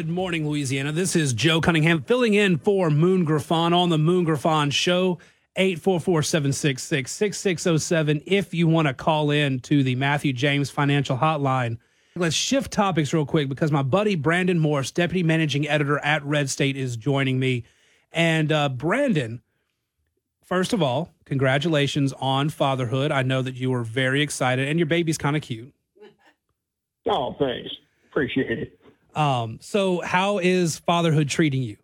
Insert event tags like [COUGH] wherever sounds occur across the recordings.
Good morning, Louisiana. This is Joe Cunningham filling in for Moon Griffon on the Moon Griffon Show. 844-766-6607 if you want to call in to the Matthew James Financial Hotline. Let's shift topics real quick because my buddy Brandon Morse, deputy managing editor at Red State, is joining me. And uh, Brandon, first of all, congratulations on fatherhood. I know that you were very excited, and your baby's kind of cute. Oh, thanks. Appreciate it. Um, so, how is fatherhood treating you?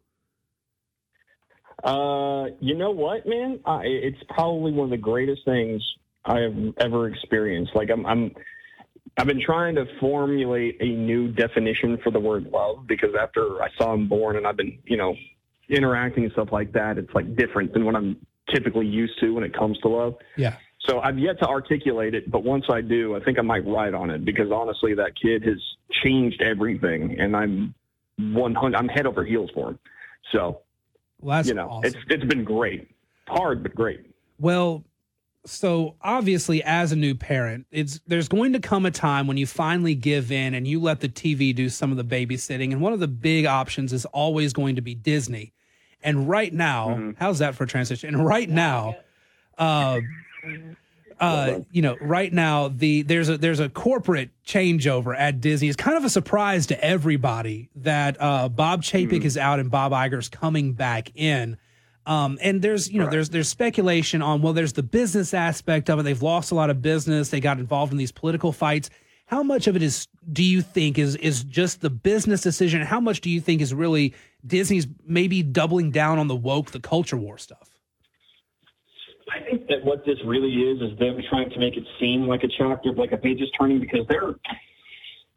Uh, you know what, man? I, it's probably one of the greatest things I have ever experienced. Like I'm, I'm, I've been trying to formulate a new definition for the word love because after I saw him born and I've been, you know, interacting and stuff like that, it's like different than what I'm typically used to when it comes to love. Yeah. So I've yet to articulate it, but once I do, I think I might write on it because honestly, that kid has changed everything, and I'm 100. I'm head over heels for him. So Well, you know, awesome. it's it's been great, hard but great. Well, so obviously, as a new parent, it's there's going to come a time when you finally give in and you let the TV do some of the babysitting. And one of the big options is always going to be Disney. And right now, Mm-hmm. how's that for transition? And right now, uh, uh, you know, right now the there's a there's a corporate changeover at Disney. It's kind of a surprise to everybody that uh, Bob Chapek is out and Bob Iger's coming back in. Um, and there's you know there's there's speculation on well there's the business aspect of it. They've lost a lot of business. They got involved in these political fights. How much of it is do you think is is just the business decision? How much do you think is really Disney's maybe doubling down on the woke, the culture war stuff? I think that what this really is is them trying to make it seem like a chapter, like a page is turning, because their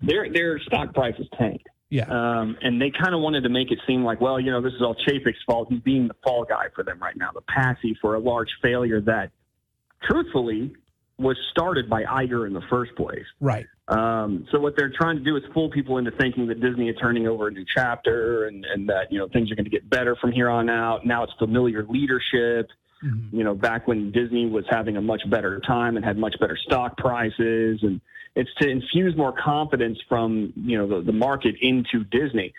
their their stock price is tanked. Yeah. Um, and they kind of wanted to make it seem like, well, you know, this is all Chapek's fault. He's being the fall guy for them right now, the patsy for a large failure that, truthfully, was started by Iger in the first place. Right. Um, so what they're trying to do is fool people into thinking that Disney is turning over a new chapter and, and that, you know, things are going to get better from here on out. Now it's familiar leadership. Mhm. You know, back when Disney was having a much better time and had much better stock prices. And it's to infuse more confidence from, you know, the, the market into Disney.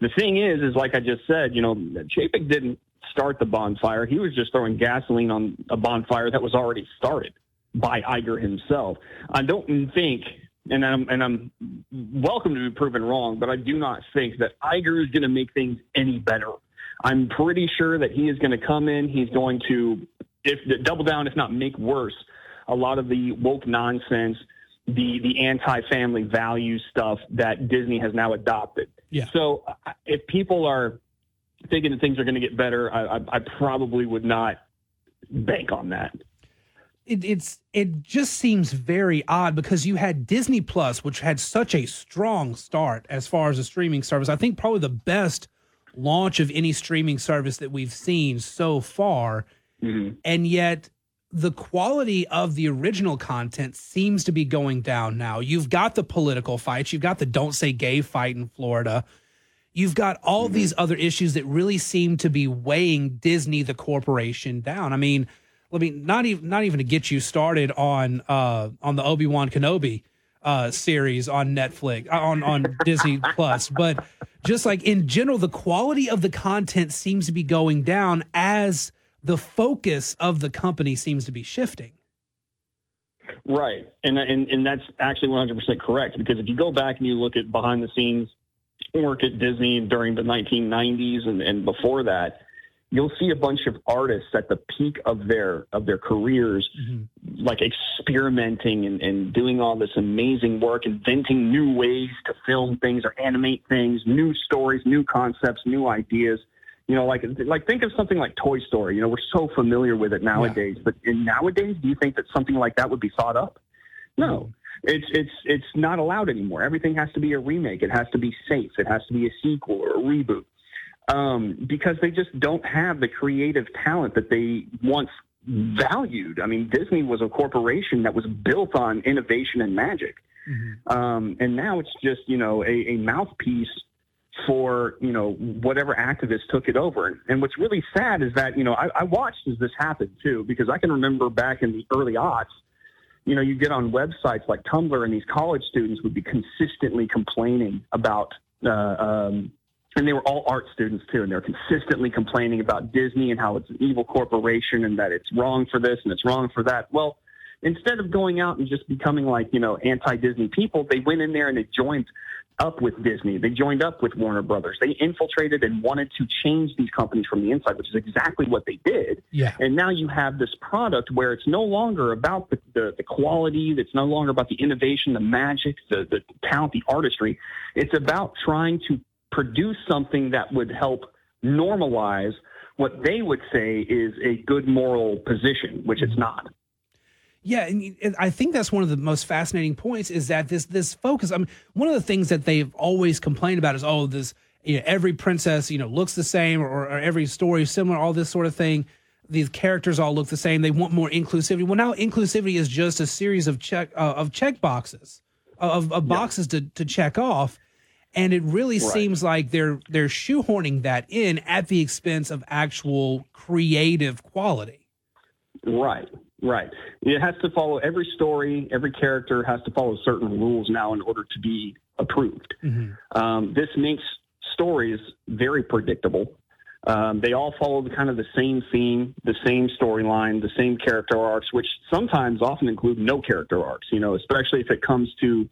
The thing is, is like I just said, you know, Chapek didn't start the bonfire. He was just throwing gasoline on a bonfire that was already started by Iger himself. I don't think, and I'm and I'm welcome to be proven wrong, but I do not think that Iger is going to make things any better. I'm pretty sure that he is going to come in. He's going to, if double down, if not make worse, a lot of the woke nonsense, the the anti-family value stuff that Disney has now adopted. Yeah. So uh, if people are thinking that things are going to get better, I, I, I probably would not bank on that. it, it's it just seems very odd because you had Disney Plus, which had such a strong start as far as a streaming service. I think probably the best launch of any streaming service that we've seen so far, and yet the quality of the original content seems to be going down now. You've got the political fights, you've got the "Don't Say Gay" fight in Florida. You've got all these other issues that really seem to be weighing Disney, the corporation, down. I mean, I mean, not even not even to get you started on uh, on the Obi Wan Kenobi uh, series on Netflix uh, on on Disney Plus, but just like in general, the quality of the content seems to be going down as the focus of the company seems to be shifting. Right, and and and that's actually 100 percent correct because if you go back and you look at behind the scenes work at Disney during the 1990s and, and before that, you'll see a bunch of artists at the peak of their of their careers, mm-hmm. like experimenting and, and doing all this amazing work, inventing new ways to film things or animate things, new stories, new concepts, new ideas. You know, like like think of something like Toy Story. You know, we're so familiar with it nowadays, but in nowadays, do you think that something like that would be thought up? No. Mm-hmm. It's it's it's not allowed anymore. Everything has to be a remake. It has to be safe. It has to be a sequel or a reboot. Um, because they just don't have the creative talent that they once valued. I mean, Disney was a corporation that was built on innovation and magic. Um, and now it's just, you know, a, a mouthpiece for, you know, whatever activists took it over. And what's really sad is that, you know, I, I watched as this happened too, because I can remember back in the early aughts, you know, you get on websites like Tumblr and these college students would be consistently complaining about, uh, um, and they were all art students too, and they're consistently complaining about Disney and how it's an evil corporation and that it's wrong for this and it's wrong for that. Well, instead of going out and just becoming like you know anti-Disney people, they went in there and they joined up with Disney. They joined up with Warner Brothers. They infiltrated and wanted to change these companies from the inside, which is exactly what they did. Yeah. And now you have this product where it's no longer about the, the, the quality, it's no longer about the innovation, the magic, the, the talent, the artistry. It's about trying to produce something that would help normalize what they would say is a good moral position, which it's not. Yeah, and I think that's one of the most fascinating points is that this this focus. I mean, one of the things that they've always complained about is oh, this you know, every princess you know looks the same or, or every story is similar, all this sort of thing. These characters all look the same. They want more inclusivity. Well, now inclusivity is just a series of check uh, of check boxes of, of boxes yeah. to to check off, and it really right. seems like they're they're shoehorning that in at the expense of actual creative quality. Right. Right. It has to follow every story, every character has to follow certain rules now in order to be approved. Mm-hmm. Um, this makes stories very predictable. Um, they all follow the kind of the same theme, the same storyline, the same character arcs, which sometimes often include no character arcs. You know, especially if it comes to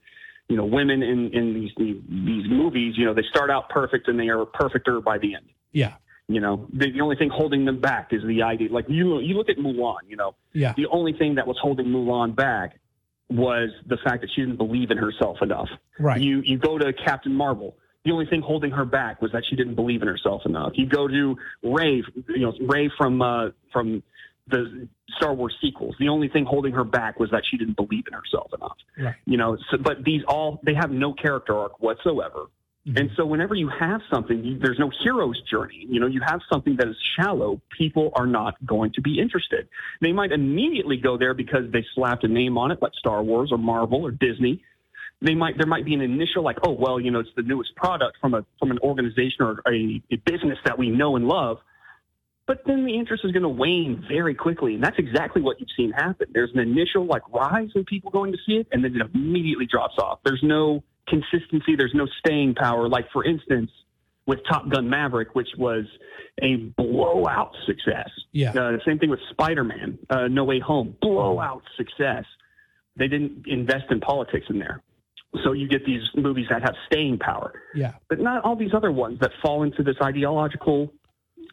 you know women in in these these movies. You know, they start out perfect and they are perfecter by the end. Yeah. You know, the, the only thing holding them back is the idea. Like you, you look at Mulan. You know, yeah. The only thing that was holding Mulan back was the fact that she didn't believe in herself enough. Right. You you go to Captain Marvel. The only thing holding her back was that she didn't believe in herself enough. You go to Rey, you know, Rey from uh, from the Star Wars sequels. The only thing holding her back was that she didn't believe in herself enough. Right. You know, so, but these all they have no character arc whatsoever. Mm-hmm. And so whenever you have something, you, there's no hero's journey. You know, you have something that is shallow, people are not going to be interested. They might immediately go there because they slapped a name on it, like Star Wars or Marvel or Disney. They might there might be an initial like, oh well, you know, it's the newest product from a from an organization or a, a business that we know and love. But then the interest is going to wane very quickly, and that's exactly what you've seen happen. There's an initial like rise in people going to see it, and then it immediately drops off. There's no consistency. There's no staying power. Like for instance, with Top Gun Maverick, which was a blowout success. Yeah. Uh, the same thing with Spider Man, uh, No Way Home, blowout success. They didn't invest in politics in there. So you get these movies that have staying power. Yeah. But not all these other ones that fall into this ideological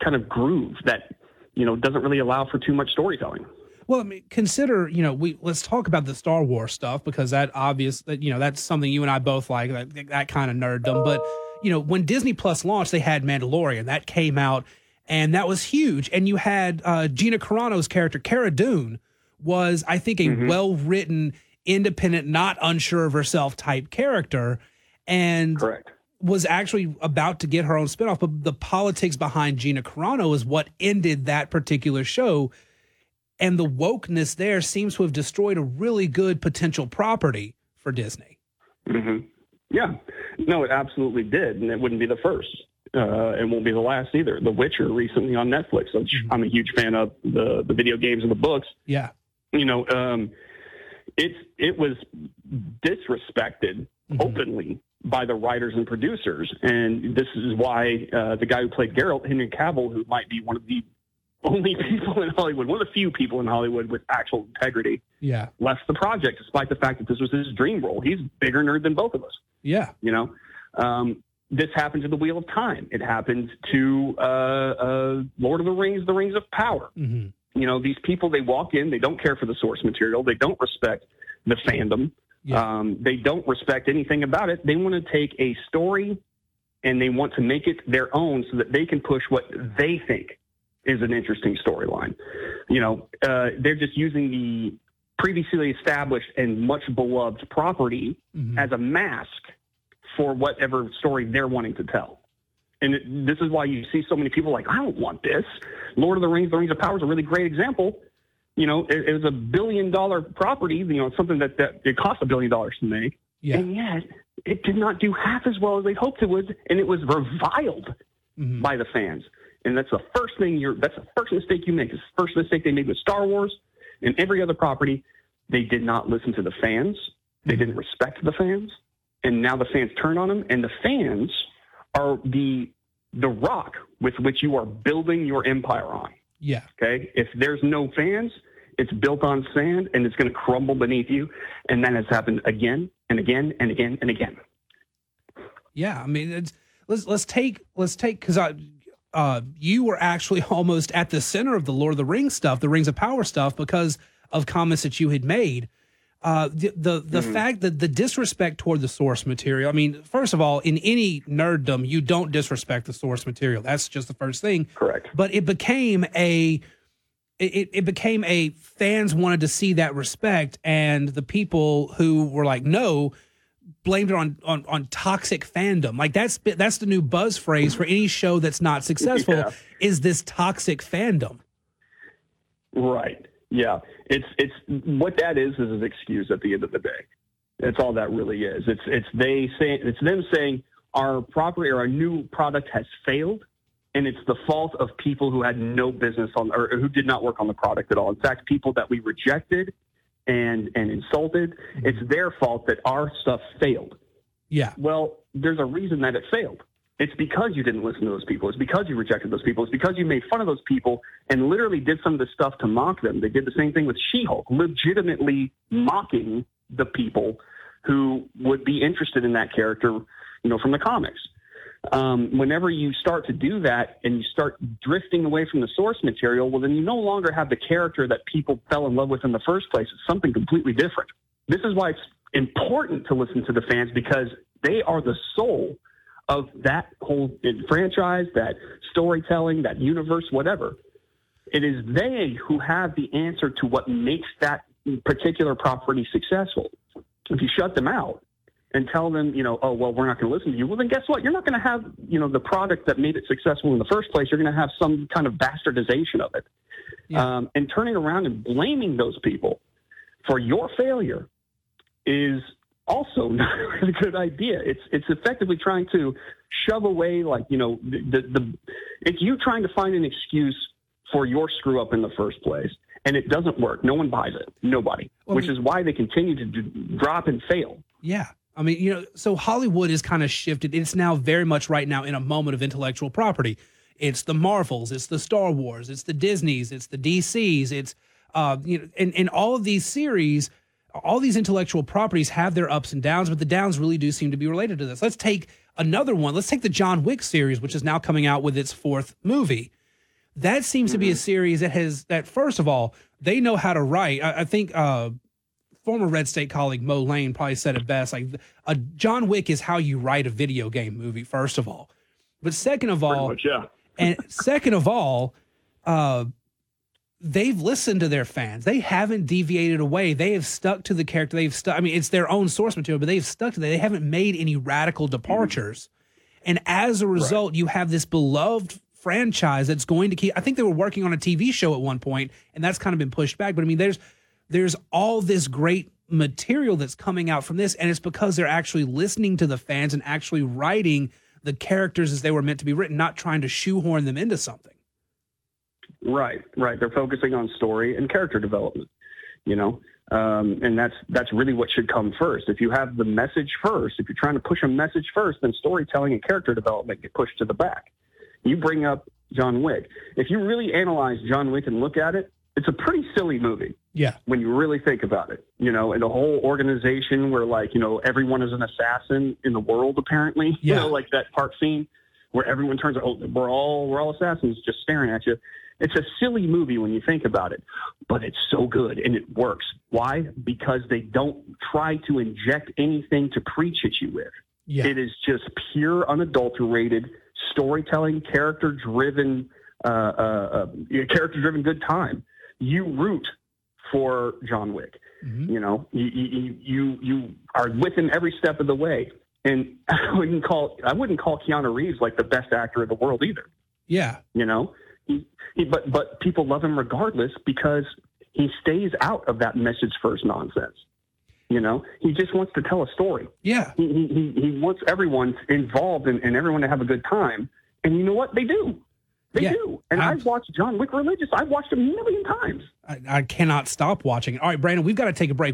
kind of groove that, you know, doesn't really allow for too much storytelling. Well, I mean, consider you know we let's talk about the Star Wars stuff because that obvious that you know that's something you and I both like that, that kind of nerddom. But you know when Disney Plus launched, they had Mandalorian that came out and that was huge. And you had uh, Gina Carano's character Cara Dune was I think a mm-hmm. well written, independent, not unsure of herself type character, and correct was actually about to get her own spinoff, but the politics behind Gina Carano is what ended that particular show and the wokeness there seems to have destroyed a really good potential property for Disney. Mm-hmm. Yeah, no, it absolutely did, and it wouldn't be the first. Uh, and won't be the last either. The Witcher recently on Netflix, which mm-hmm. I'm a huge fan of the the video games and the books. Yeah, you know, um, it's it was disrespected mm-hmm. openly by the writers and producers, and this is why uh, the guy who played Geralt, Henry Cavill, who might be one of the [LAUGHS] only people in Hollywood, one of the few people in Hollywood with actual integrity, yeah, left the project despite the fact that this was his dream role. He's bigger nerd than both of us. Yeah, you know, um, this happened to the Wheel of Time. It happened to uh, uh, Lord of the Rings, The Rings of Power. Mm-hmm. You know, these people they walk in, they don't care for the source material, they don't respect the fandom, yeah. um, they don't respect anything about it. They want to take a story and they want to make it their own so that they can push what they think is an interesting storyline. You know, uh, they're just using the previously established and much beloved property mm-hmm. as a mask for whatever story they're wanting to tell. And it, this is why you see so many people like, I don't want this. Lord of the Rings, The Rings of Power is a really great example. You know, it, it was a billion dollar property, you know, something that, that it cost a billion dollars to make. Yeah. And yet it did not do half as well as they hoped it would. And it was reviled mm-hmm. by the fans. And that's the first thing you're, that's the first mistake you make. It's the first mistake they made with Star Wars and every other property. They did not listen to the fans. They didn't respect the fans. And now the fans turn on them. And the fans are the the rock with which you are building your empire on. Yeah. Okay. If there's no fans, it's built on sand and it's going to crumble beneath you. And that has happened again and again and again and again. Yeah. I mean, it's, let's let's take let's take because I uh, you were actually [LAUGHS] almost at the center of the Lord of the Rings stuff, the Rings of Power stuff, because of comments that you had made. Uh, the the, the mm-hmm. fact that the disrespect toward the source material. I mean, first of all, in any nerddom, you don't disrespect the source material. That's just the first thing. Correct. But it became a it, it became a fans wanted to see that respect, and the people who were like, no, blamed it on, on on toxic fandom. Like that's that's the new buzz phrase for any show that's not successful. Yeah. Is this toxic fandom? Right. Yeah. It's it's what that is is an excuse at the end of the day. That's all that really is. It's it's they say it's them saying our property or our new product has failed and it's the fault of people who had no business on or who did not work on the product at all. In fact, people that we rejected and and insulted, mm-hmm. it's their fault that our stuff failed. Yeah. Well, there's a reason that it failed. It's because you didn't listen to those people. It's because you rejected those people. It's because you made fun of those people and literally did some of the stuff to mock them. They did the same thing with She-Hulk, legitimately mocking the people who would be interested in that character, you know, from the comics um, whenever you start to do that and you start drifting away from the source material, well, then you no longer have the character that people fell in love with in the first place. It's something completely different. This is why it's important to listen to the fans because they are the soul of that whole franchise, that storytelling, that universe, whatever. It is they who have the answer to what makes that particular property successful. If you shut them out, and tell them, you know, oh, well, we're not going to listen to you, well, then guess what? You're not going to have, you know, the product that made it successful in the first place. You're going to have some kind of bastardization of it. Yeah. Um, and turning around and blaming those people for your failure is also [LAUGHS] not a really good idea. It's it's effectively trying to shove away, like you know, the, the, the it's you trying to find an excuse for your screw up in the first place, and it doesn't work. No one buys it. Nobody. Well, which is why they continue to drop and fail. Yeah, I mean, you know, so Hollywood is kind of shifted. It's now very much right now in a moment of intellectual property. It's the Marvels, it's the Star Wars, it's the Disneys, it's the DCs, it's uh, you know, and, and all of these series, all these intellectual properties have their ups and downs, but the downs really do seem to be related to this. Let's take another one. Let's take the John Wick series, which is now coming out with its fourth movie. That seems mm-hmm. to be a mm-hmm. series that has that. First of all, they know how to write. I, I think uh, former Red State colleague Moe Lane probably said it best. Like, a John Wick is how you write a video game movie. First of all, but second of all, much, yeah. [LAUGHS] and second of all, uh, they've listened to their fans. They haven't deviated away. They have stuck to the character. They've stuck. I mean, it's their own source material, but they've stuck to that. They haven't made any radical departures. Mm-hmm. And as a result, right. you have this beloved franchise that's going to keep. I think they were working on a TV show at one point, and that's kind of been pushed back. But I mean, there's there's all this great material that's coming out from this and it's because they're actually listening to the fans and actually writing the characters as they were meant to be written not trying to shoehorn them into something. Right right. They're focusing on story and character development you know? Um, and that's that's really what should come first. If you have the message first if you're trying to push a message first then storytelling and character development get pushed to the back. You bring up john wick. If you really analyze john wick and look at it it's a pretty silly movie. Yeah. When you really think about it, you know, and the whole organization where like, you know, everyone is an assassin in the world apparently. Yeah. You know, like that park scene where everyone turns oh, we're all we're all assassins just staring at you. It's a silly movie when you think about it, but it's so good and it works. Why? Because they don't try to inject anything to preach at you with. Yeah. It is just pure, unadulterated storytelling, character driven, uh, uh, uh character driven good time you root for John Wick. Mm-hmm. You know, you, you you you are with him every step of the way. And [LAUGHS] I wouldn't call I wouldn't call Keanu Reeves like the best actor in the world either. Yeah, you know, he, he but but people love him regardless because he stays out of that message first nonsense. You know, he just wants to tell a story. Yeah, he he, he wants everyone involved and, and everyone to have a good time. And you know what? They do. They yeah, do. And I've, I've, watched John Wick Religious. I've watched a million times. I, I cannot stop watching it. All right, Brandon, we've got to take a break.